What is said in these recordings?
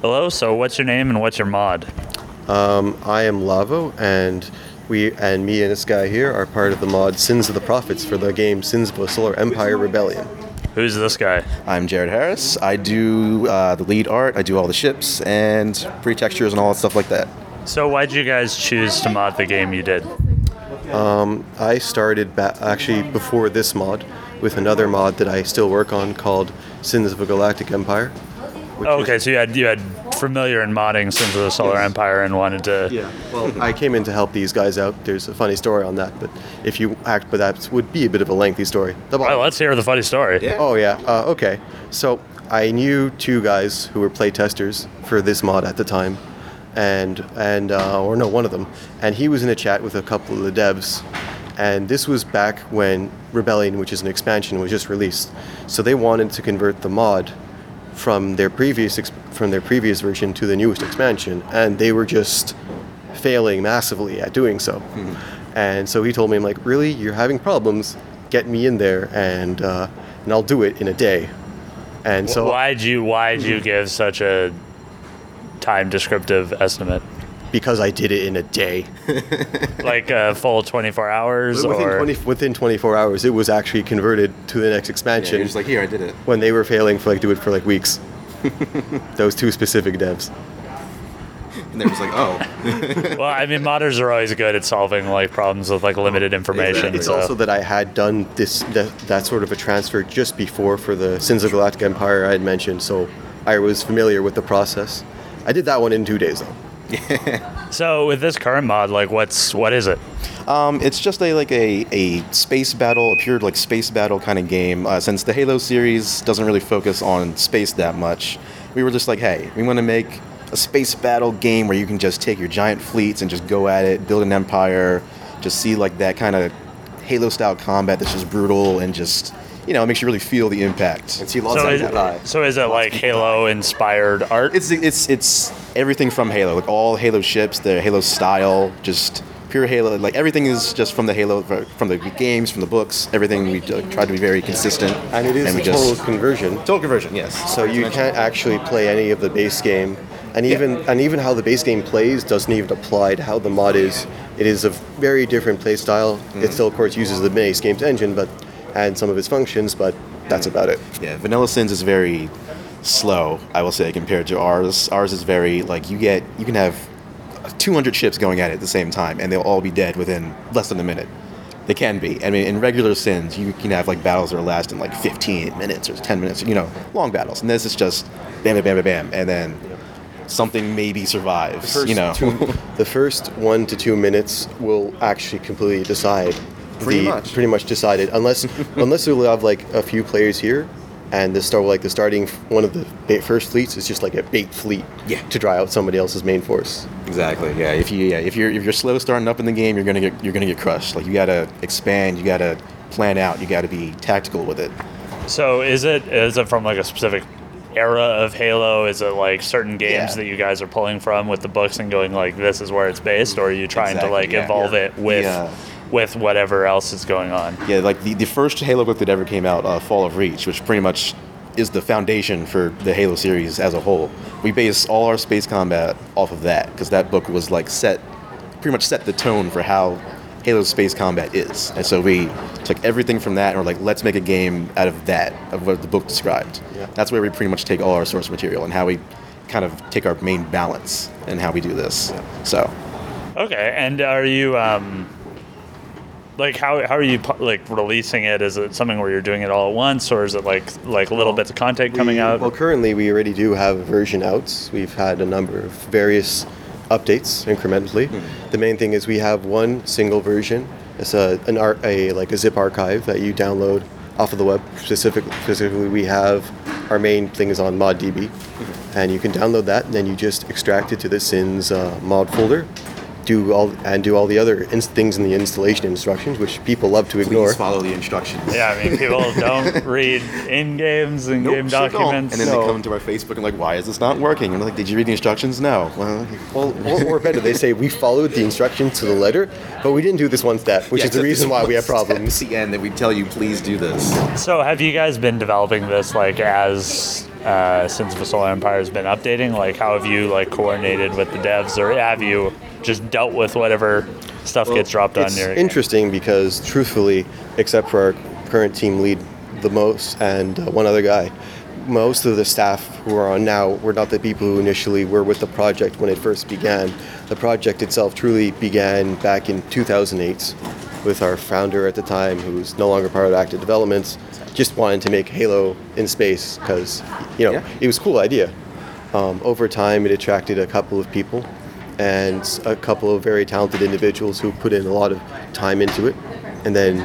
Hello. So, what's your name and what's your mod? I am Lavo, and we and me and this guy here are part of the mod Sins of the Prophets for the game Sins of a Solar Empire Rebellion. Who's this guy? I'm Jared Harris. I do uh, the lead art. I do all the ships and free textures and all that stuff like that. So, why'd you guys choose to mod the game you did? I started ba- actually before this mod with another mod that I still work on called Sins of a Galactic Empire. Which Oh, is- okay, so you had you had familiar in modding since the Solar Yes. Empire and wanted to. Yeah, well, I came in to help these guys out. There's a funny story on that, but if you act, but that would be a bit of a lengthy story. The All right, let's hear the funny story. Yeah. Oh yeah. Uh, okay. So I knew two guys who were play testers for this mod at the time, and and uh, or no, one of them, and he was in a chat with a couple of the devs, and this was back when Rebellion, which is an expansion, was just released. So they wanted to convert the mod from their previous ex- from their previous version to the newest expansion, and they were just failing massively at doing so. And so he told me, I'm like, really, you're having problems? Get me in there, and uh, and I'll do it in a day. And so why'd you why'd you give such a time descriptive estimate? Because I did it in a day, Like a full 24 hours within, or 20, within 24 hours, it was actually converted to the next Yeah, expansion. you're just like, here, I did it. when they were failing for like do it for like weeks. Those two specific devs. And they're just like, oh. Well, I mean modders are always good at solving like problems with like limited information. It's so. also that I had done this that, that sort of a transfer just before for the Sins of Galactic Empire I had mentioned, so I was familiar with the process. I did that one in two days though. So with this current mod, like what's what is it? Um, it's just a like a, a space battle, a pure like space battle kind of game. Uh, since the Halo series doesn't really focus on space that much, we were just like, hey, we want to make a space battle game where you can just take your giant fleets and just go at it, build an empire, just see like that kind of Halo style combat that's just brutal and just you know it makes you really feel the impact. And see lots So of is, people die. so is it like Halo inspired art? It's it's it's everything from Halo, like all Halo ships, the Halo style, just pure Halo. Like everything is just from the Halo, from the games, from the books. Everything we uh, try to be very consistent. And it is we a total conversion. total conversion. Yes. So you can't actually play any of the base game, and even and even how the base game plays doesn't even apply to how the mod is. It is a very different play style. It still, of course, uses the base game's engine, but and some of its functions, but that's about it. Yeah, Vanilla Sins is very slow, I will say, compared to ours. Ours is very like you get you can have 200 ships going at it at the same time, and they'll all be dead within less than a minute. They can be. I mean, in regular Sins, you can have like battles that last in like 15 minutes or 10 minutes. You know, long battles. And this is just bam, bam, bam, bam, bam, and then something maybe survives. you know, two, the first one to two minutes will actually completely decide. Pretty the, much. Pretty much decided, unless unless we'll have like a few players here, and the start like the starting one of the first fleets is just like a bait fleet. Yeah. To dry out somebody else's main force. Exactly. Yeah. If you yeah, if you're if you're slow starting up in the game, you're gonna get you're gonna get crushed. Like you gotta expand. You gotta plan out. You gotta be tactical with it. So is it is it from like a specific era of Halo? Is it like certain games Yeah. that you guys are pulling from with the books and going like this is where it's based, or are you trying Exactly, to like yeah. evolve Yeah. it with Yeah. With whatever else is going on? Yeah. Like the, the first Halo book that ever came out, uh, Fall of Reach, which pretty much is the foundation for the Halo series as a whole. We base all our space combat off of that because that book was like set, pretty much set the tone for how Halo space combat is. And so we took everything from that and we're like, let's make a game out of that, of what the book described. Yeah. That's where we pretty much take all our source material and how we kind of take our main balance and how we do this. So. Okay, and are you um like how how are you like releasing it? Is it something where you're doing it all at once, or is it like like little bits of content coming We- out? Well, currently we already do have version outs We've had a number of various updates incrementally. The main thing is we have one single version. It's a an art a like a zip archive that you download off of the web. Specific, specifically, we have our main thing is on ModDB, and you can download that, and then you just extract it to the Sins uh, mod folder. Do all and do all the other ins- things in the installation instructions, which people love to ignore. Please follow the instructions. yeah, I mean people don't read in games and Nope, game sure don't. documents. And then No. they come to our Facebook and like, why is this not working? And I'm like, did you read the instructions? No. Well, Well, or, or better, they say we followed the instructions to the letter, but we didn't do this one step, which yeah, is the reason why we have problems. At the end that we tell you, please do this. So have you guys been developing this like as uh, since the Solar Empire has been updating? Like, how have you like coordinated with the devs, or have you just dealt with whatever stuff gets dropped on it's your? game? interesting because truthfully, except for our current team lead, the most, and uh, one other guy, most of the staff who are on now were not the people who initially were with the project when it first began. The project itself truly began back in 2008 with our founder at the time, who's no longer part of active developments, just wanted to make Halo in space because, you know, Yeah. it was a cool idea. Um, over time, it attracted a couple of people and a couple of very talented individuals who put in a lot of time into it, and then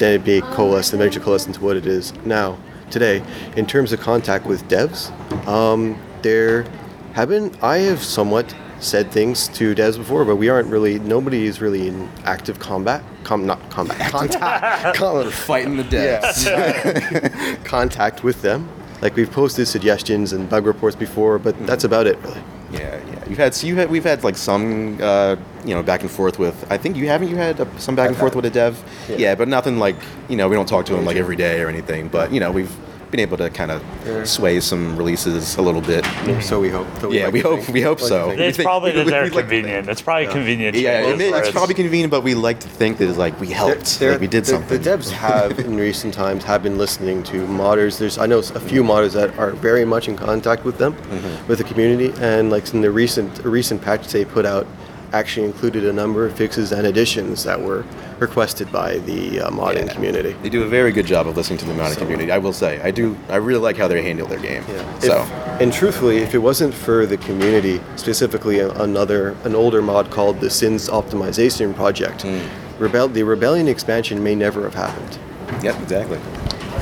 then it be coalesced eventually coalesced into what it is now today. In terms of contact with devs, um, there have been I have somewhat said things to devs before, but we aren't really nobody is really in active combat, com not combat contact, com- Fighting the dead. yeah, contact with them. Like we've posted suggestions and bug reports before, but that's about it really. Yeah, yeah. You've had so you had we've had like some uh, you know back and forth with. I think you haven't you had uh, some back and I've forth had- with a dev. Yeah. Yeah. but nothing like you know we don't talk to him like every day or anything. But you know we've been able to kind of sway some releases a little bit. So we hope. so Yeah, like we hope- think- we hope like so. It's think- probably that they're like convenient. It's probably convenient. Yeah, to it, where it's probably convenient, but we like to think that it's like we helped, They're- like we did the, something. The devs have, in recent times, have been listening to modders. There's, I know a few modders that are very much in contact with them, Mm-hmm. with the community, and like in the recent, a recent patch they put out, actually included a number of fixes and additions that were requested by the uh, modding Yeah. community. They do a very good job of listening to the modding community. I will say, I do. I really like how they handle their game. So. If- and truthfully, if it wasn't for the community, specifically another, an older mod called the Sins Optimization Project, Hmm. Rebel, the Rebellion expansion may never have happened. yeah, exactly.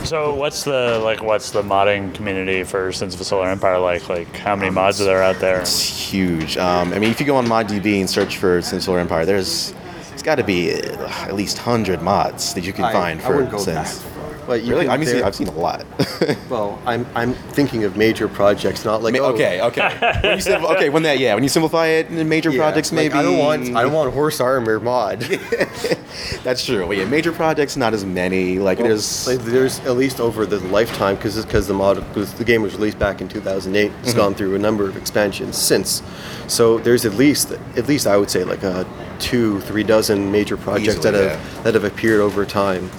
So what's the like? What's the modding community for Sins of the Solar Empire like? Like how many mods are there out there? It's huge. Um, I mean, if you go on ModDB and search for Sin Solar Empire, there's it's got to be uh, at least hundred mods that you can find for Sins. But you Really? I mean, I've seen a lot. Well, I'm I'm thinking of major projects, not like I mean, oh, okay, okay. When you sim- okay, when that, yeah, when you simplify it in major yeah, projects, like, maybe. I don't want I don't want horse armor mod. That's true. Well, yeah, major projects, not as many. Like there's. Like, there's at least over the lifetime because because the mod because the game was released back in 2008. It's Mm-hmm. gone through a number of expansions since. So there's at least at least I would say like a two three dozen major projects Easily, that have that have appeared over time,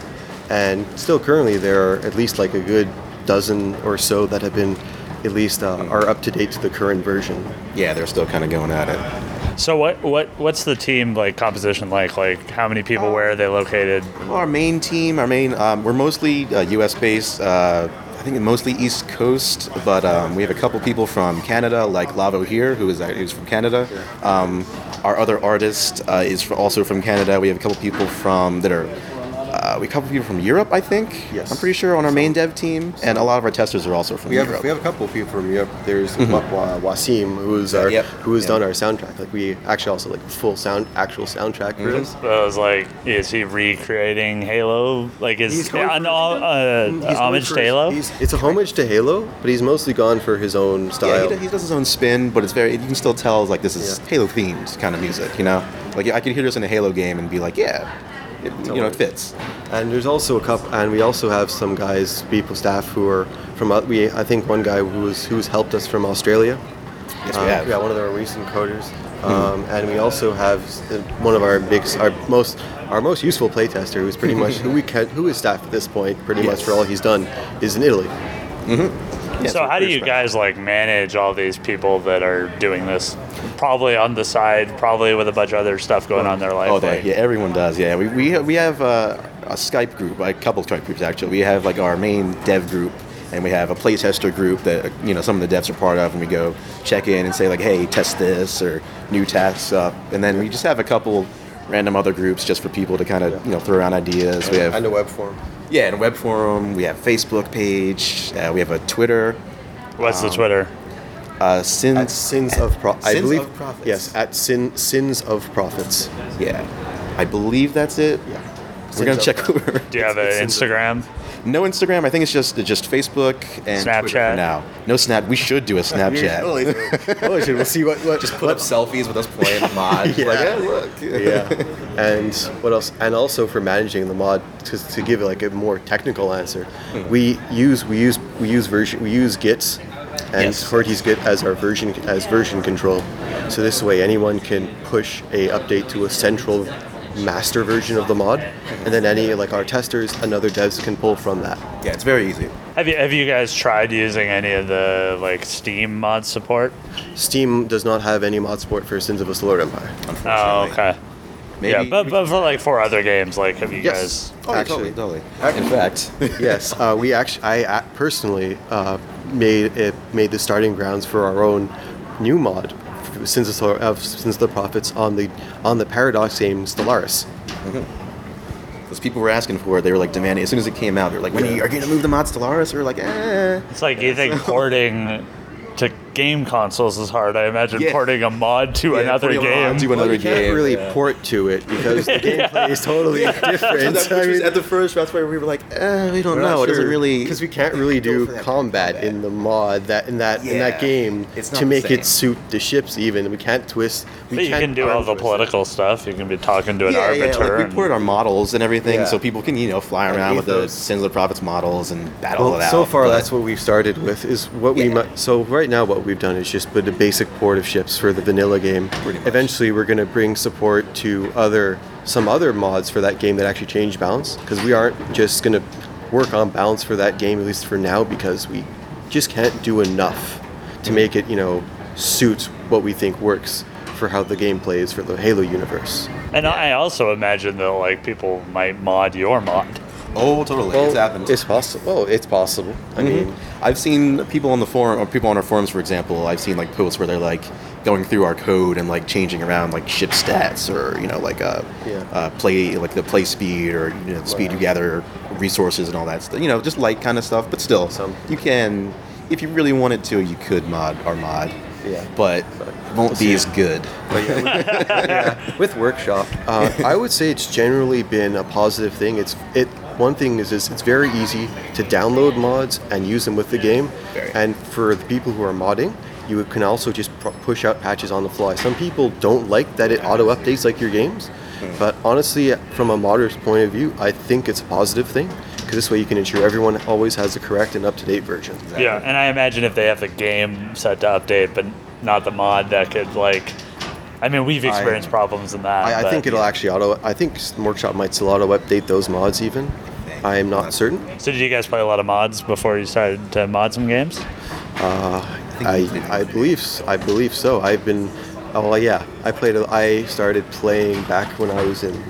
and still currently there are at least like a good dozen or so that have been at least uh, are up to date to the current version. yeah, they're still kind of going at it. So what what what's the team like composition like? Like how many people? Where are they located? Our main team, our main, um, we're mostly uh, U.S. based. Uh, I think mostly East Coast, but um, we have a couple people from Canada, like Lavo here, who is who's from Canada. Um, our other artist uh, is also from Canada. We have a couple people from that are. Uh, we have a couple people from Europe, I think. Yes. I'm pretty sure on our main dev team, and a lot of our testers are also from We have Europe. we have a couple of people from Europe. There's Wa- Wa- Wasim, who's our Yep. who has Yep. done our soundtrack. Like we actually also like full sound actual soundtrack for this. So I was like, is he recreating Halo? Like is He's going an for- uh, He's homage to Halo? he's- it's a homage to Halo, but he's mostly gone for his own Yeah, style. he, does- he does his own spin, but it's very. You can still tell like this is Yeah. Halo themed kind of music. You know, like I could hear this in a Halo game and be like, yeah, it, you know, it fits. And there's also a couple, and we also have some guys, people, staff who are from. uh, We I think one guy who's who's helped us from Australia. Yes, we Um, have. Hmm. Yeah, one of our recent coders. Um, and we also have uh, one of our big, our most, our most useful playtester, who's pretty much who we can, who is staff at this point, pretty much for all he's done, is in Italy. So how do you guys like manage all these people that are doing this? Probably on the side, probably with a bunch of other stuff going on in their life. Oh, they, like- yeah, everyone does. Yeah, we we have, we have uh, a Skype group, a couple of Skype groups actually. We have like our main dev group, and we have a playtester group that you know some of the devs are part of, and we go check in and say like, hey, test this or new tasks up, and then we just have a couple random other groups just for people to kind of you know throw around ideas. We have and a web form. yeah, and a web forum. We have Facebook page. Uh, we have a Twitter. What's Um, the Twitter? Uh, Sin. At Sins of Pro- I believe, of Prophets. Yes, at Sin Sins of Prophets. yeah, I believe that's it. Yeah. We're gonna check. of Prophets. Do you have an it's- it's- Instagram? No Instagram. I think it's just just Facebook and Twitter Snapchat? for now. No Snap. We should do a Snapchat. Totally do. Totally should. We'll see what what Just put up selfies with us playing the mod. Yeah. Like, hey, look. yeah. And what else? And also for managing the mod, to, to give it like a more technical answer, Hmm. we use we use we use version we use Gits and Yes. TortoiseGit as our version as version control. So this way, anyone can push a update to a central master version of the mod, and then any like our testers and other devs can pull from that. Yeah, it's very easy. Have you have you guys tried using any of the like Steam mod support? Steam does not have any mod support for Sins of a Solar Empire. Oh, okay. Maybe, yeah, but, but for like for other games, like have you Yes. guys? Oh, actually- totally, totally. In fact, yes, uh, we actually, I uh, personally uh, made it made the starting grounds for our own new mod, Sins of, Solar, of Sins of the Prophets on the on the Paradox game Stellaris. those people were asking for it. They were like demanding as soon as it came out. They're like, "When are you, are you gonna move the mod Stellaris?" We were like, "Eh." It's like you think porting to game consoles is hard. I imagine Yeah. porting a mod to Yeah, another porting a mod game. to Well, another you can't game. really port to it because the gameplay is totally different. That I mean, at the first. That's why we were like, eh, "We don't know. It doesn't really." because we can't really do combat, combat. in the mod that in that in that game It's to make same. it suit the ships. Even we can't twist. We But you can't can do all the twist it. political stuff. You can be talking to an yeah, yeah, arbiter. like we and- ported our models and everything, Yeah. so people can you know fly And around with the ethos. Sins of the Prophets models and battle Well, it out. so far but- that's what we've started with. Is what we Yeah. mu- so right now what we've done is just put a basic port of ships for the vanilla game. Eventually, we're going to bring support to other some other mods for that game that actually change balance because we aren't just going to work on balance for that game at least for now because we just can't do enough to mm. make it you know suit what we think works for how the game plays for the Halo universe. and I also imagine that like people might mod your mod. Oh, totally. it's happened. It's possible. Well, it's possible. I mean, I've seen people on the forum, or people on our forums, for example. I've seen like posts where they're like going through our code and like changing around like ship stats or you know like uh, Yeah. uh play like the play speed or you know the speed you gather resources and all that stuff. You know, just light kind of stuff, but still, Some. you can if you really wanted to, you could mod our mod. Yeah. but won't be as good. But yeah, with, yeah, with workshop, uh, I would say it's generally been a positive thing. It's it. One thing is, is it's very easy to download mods and use them with the game. Very. And for the people who are modding, you can also just pr- push out patches on the fly. Some people don't like that it auto updates like your games, but honestly, from a modder's point of view, I think it's a positive thing because this way you can ensure everyone always has the correct and up to date version. Yeah, and I imagine if they have the game set to update, but not the mod, that could like. I mean, we've experienced problems in that. I, I think it'll actually auto. I think Workshop might still auto update those mods even. I am not certain. So did you guys play a lot of mods before you started to mod some games? Uh, I, I believe s- I believe so. I've been oh yeah. I played a- I started playing back when I was in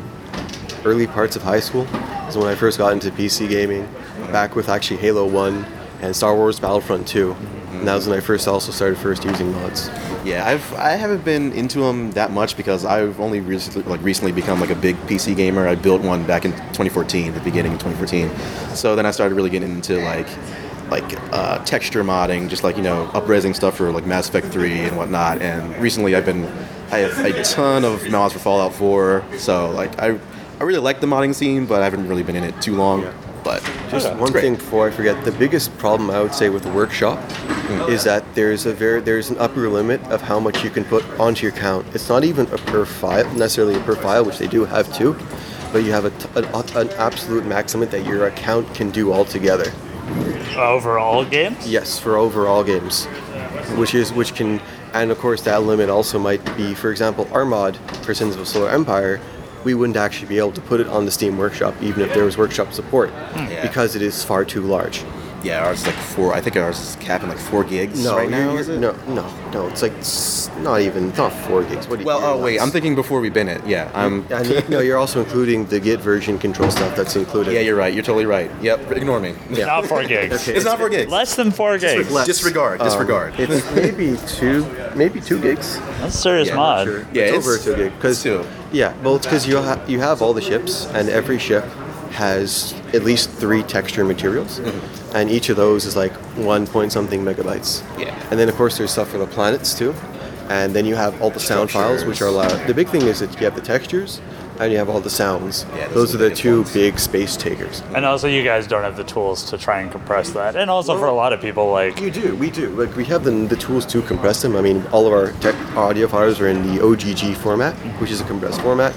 early parts of high school. Is when I first got into PC gaming. Back with actually Halo 1 and Star Wars Battlefront 2. And that was when I first also started first using mods. Yeah, I've I haven't been into them that much because I've only recently like recently become like a big PC gamer. I built one back in 2014, the beginning of 2014. So then I started really getting into like like uh, texture modding, just like you know upraising stuff for like Mass Effect 3 and whatnot. And recently I've been I have a ton of mods for Fallout 4. So like I I really like the modding scene, but I haven't really been in it too long. But Just it's one thing before I forget, the biggest problem I would say with the workshop mm. is that there's a very there's an upper limit of how much you can put onto your count. It's not even a per file necessarily a per file, which they do have too, but you have a t- an, an absolute maximum that your account can do altogether. Overall games? Yes, for overall games, which is which can, and of course that limit also might be, for example, our mod for Sins of a Solar Empire. We wouldn't actually be able to put it on the Steam Workshop even if there was Workshop support, Yeah. because it is far too large. Yeah, ours is like four. I think ours is capping like four gigs No, right now. is it? no, no, no. It's like s- not even not four gigs. What do you? Well, oh wait. I'm thinking before we bin it. Yeah, I'm. And you- no, you're also including the Git version control stuff that's included. Yeah, you're right. You're totally right. Yep. Ignore me. It's not four gigs. Okay. It's not four gigs. Less than four gigs. less. Disregard. Um, Disregard. It's maybe two, maybe two gigs. That's a serious Yeah, mod. Sure. Yeah, it's, it's- over two gig. Cause, two. Yeah, well, it's because you ha- you have all the ships, and every ship has at least three texture materials, mm-hmm. and each of those is like one point something megabytes. Yeah. And then of course there's stuff for the planets too, and then you have all the sound files, which are allowed. The big thing is that you have the textures, and you have all the sounds. Yeah, those those are are the the biggest two ones. big space takers. And also, you guys don't have the tools to try and compress that. And also, for a lot of people, like, You do, we do. Like we have the, the tools to compress them. I mean, all of our tech audio files are in the OGG format, which is a compressed format,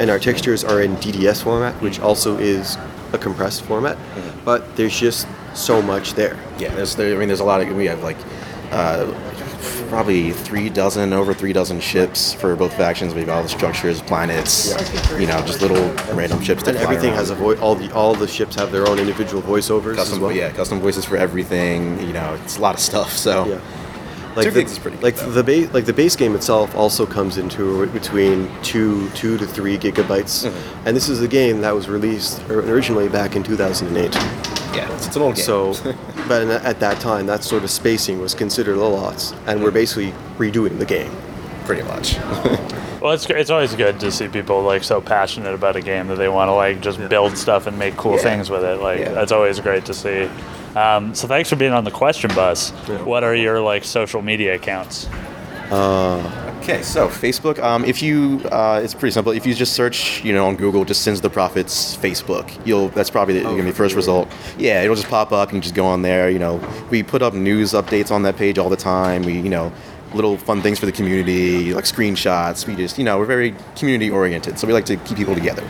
and our textures are in DDS format, which also is a compressed format. Mm-hmm. But there's just so much there. Yeah, there's there, I mean there's a lot of we have like uh, probably three dozen, over three dozen ships for both factions. We've got all the structures, planets, you know, just little random ships that And everything around. has a voice. All the all the ships have their own individual voiceovers custom, as well. yeah, custom voices for everything. You know, it's a lot of stuff. So Yeah. Like Two the, gigs is pretty good, like though. the base like the base game itself also comes into between two two to three gigabytes, Mm-hmm. and this is a game that was released originally back in 2008. yeah, it's, it's an old game. So, but at that time, that sort of spacing was considered a lot, and we're basically redoing the game. pretty much. Well, it's it's always good to see people like so passionate about a game that they want to like just build stuff and make cool Yeah. things with it. Like Yeah. that's always great to see. Um, so thanks for being on the question bus. What are your like social media accounts? Okay, so Facebook. Um, if you, uh, it's pretty simple. If you just search, you know, on Google, just Sins of the Prophets Facebook, you'll. That's probably the, gonna be the first result. Yeah, it'll just pop up. You can just go on there. You know, we put up news updates on that page all the time. We, you know, little fun things for the community, like screenshots. We just, you know, we're very community oriented, so we like to keep people together.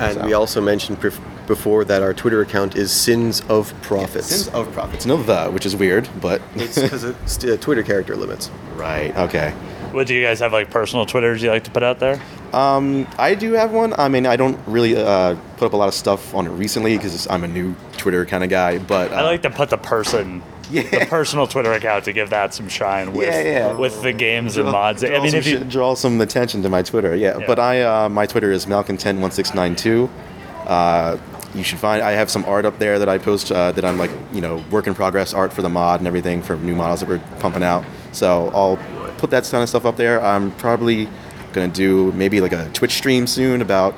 And So- we also mentioned pref- before that our Twitter account is Sins of Prophets. Sins of Prophets, no the, which is weird, but it's because it's uh, Twitter character limits. right. Okay. What do you guys have like personal Twitters you like to put out there? Um, I do have one. I mean, I don't really uh, put up a lot of stuff on it recently because I'm a new Twitter kind of guy. But uh, I like to put the person, Yeah. the personal Twitter account to give that some shine with Yeah, yeah. with the games and mods. I mean, if you shit- draw some attention to my Twitter, yeah. Yeah. But I, uh, my Twitter is malcontent1692. Uh, you should find. I have some art up there that I post uh, that I'm like, you know, work in progress art for the mod and everything for new models that we're pumping out. So I'll put that kind of stuff up there. I'm probably gonna do maybe like a Twitch stream soon about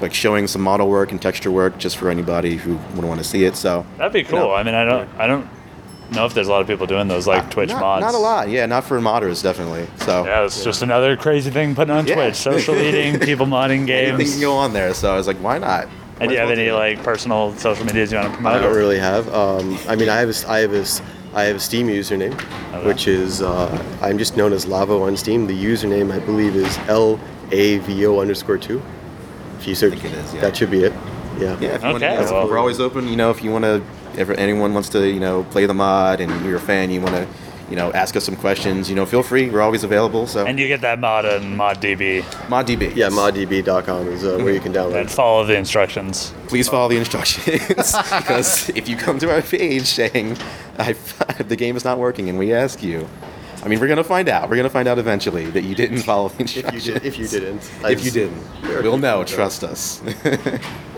like showing some model work and texture work just for anybody who would want to see it. So that'd be cool. know. I mean, I don't I don't know if there's a lot of people doing those like Twitch not, mods. Not a lot. Yeah, not for modders definitely. So Yeah, it's just another crazy thing putting on Yeah. Twitch. Social eating, people modding anything games. can go on there. So I was like, why not? And do you have well any like personal social medias you want to promote? I don't really have. Um, I mean, I have a, s- I have a, s- I have a Steam username, Okay. which is uh, I'm just known as Lavo on Steam. The username I believe is L A V O underscore two. If you search, think it is, yeah. that should be it. Yeah. Yeah, if you Okay, wanna, well- we're always open. You know, if you want to, if anyone wants to, you know, play the mod and you're a fan, you want to, you know, ask us some questions. You know, feel free. We're always available. So And you get that mod on ModDB ModDB. Yeah, moddb.com is uh, where you can download. and follow the instructions. Please follow the instructions because if you come to our page saying I, the game is not working and we ask you, I mean, we're gonna find out. We're gonna find out eventually that you didn't follow the If you instructions. did, if you didn't, If you didn't, we'll know. Trust us.